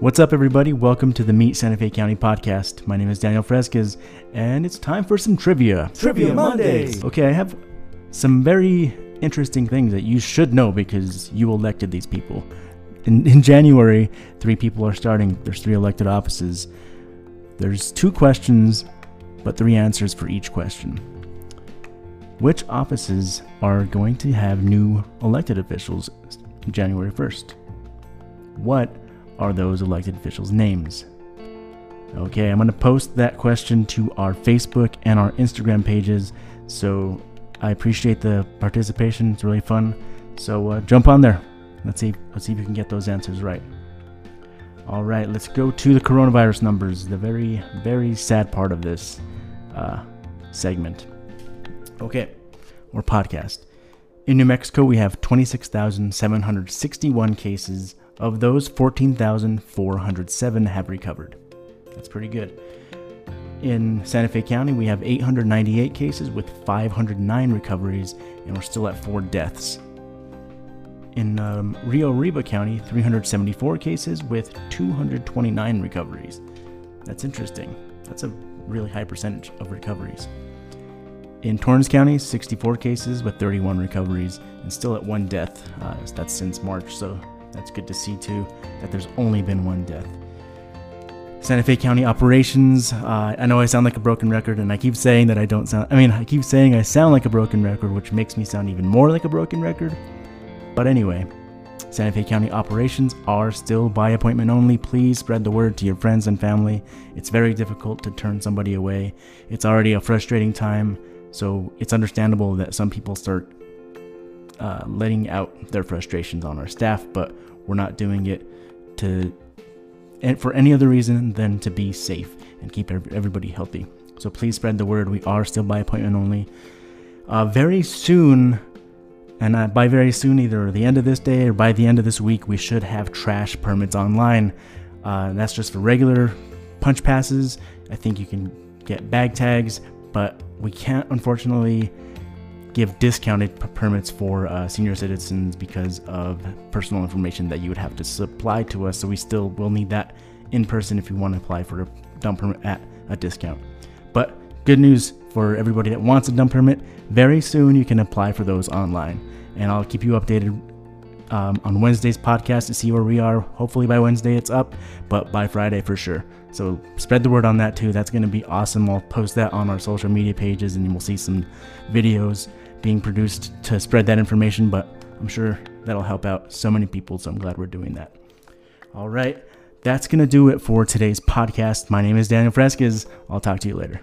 What's up, everybody? Welcome to the Meet Santa Fe County podcast. My name is Daniel Fresquez, and it's time for some trivia. Trivia Mondays. Okay, I have some very interesting things that you should know because you elected these people. In, in January, three people are starting. There's three elected offices. There's two questions, but three answers for each question. Which offices are going to have new elected officials January 1st? What are those elected officials' names? Okay, I'm going to post that question to our Facebook and our Instagram pages. So I appreciate the participation. It's really fun. So uh, jump on there. Let's see. Let's see if you can get those answers right. All right, let's go to the coronavirus numbers. The very, very sad part of this uh, segment. Okay, or podcast. In New Mexico, we have 26,761 cases. Of those, 14,407 have recovered. That's pretty good. In Santa Fe County, we have 898 cases with 509 recoveries, and we're still at four deaths. In um, Rio Arriba County, 374 cases with 229 recoveries. That's interesting. That's a really high percentage of recoveries. In Torrance County, 64 cases with 31 recoveries, and still at one death. Uh, that's since March, so that's good to see too that there's only been one death. Santa Fe County operations. Uh, I know I sound like a broken record, and I keep saying that I don't sound. I mean, I keep saying I sound like a broken record, which makes me sound even more like a broken record. But anyway, Santa Fe County operations are still by appointment only. Please spread the word to your friends and family. It's very difficult to turn somebody away. It's already a frustrating time, so it's understandable that some people start uh, letting out their frustrations on our staff, but we're not doing it to and for any other reason than to be safe and keep everybody healthy. So please spread the word. We are still by appointment only. Uh, very soon, and uh, by very soon, either the end of this day or by the end of this week, we should have trash permits online. Uh, that's just for regular punch passes. I think you can get bag tags, but we can't, unfortunately, give discounted permits for uh, senior citizens because of personal information that you would have to supply to us. So we still will need that in person if you want to apply for a dump permit at a discount. But good news for everybody that wants a dump permit, very soon you can apply for those online. And I'll keep you updated um, on Wednesday's podcast to see where we are. Hopefully by Wednesday it's up, but by Friday for sure. So spread the word on that too. That's going to be awesome. I'll post that on our social media pages and we'll see some videos being produced to spread that information, but I'm sure that'll help out so many people. So I'm glad we're doing that. All right. That's going to do it for today's podcast. My name is Daniel Fresquez. I'll talk to you later.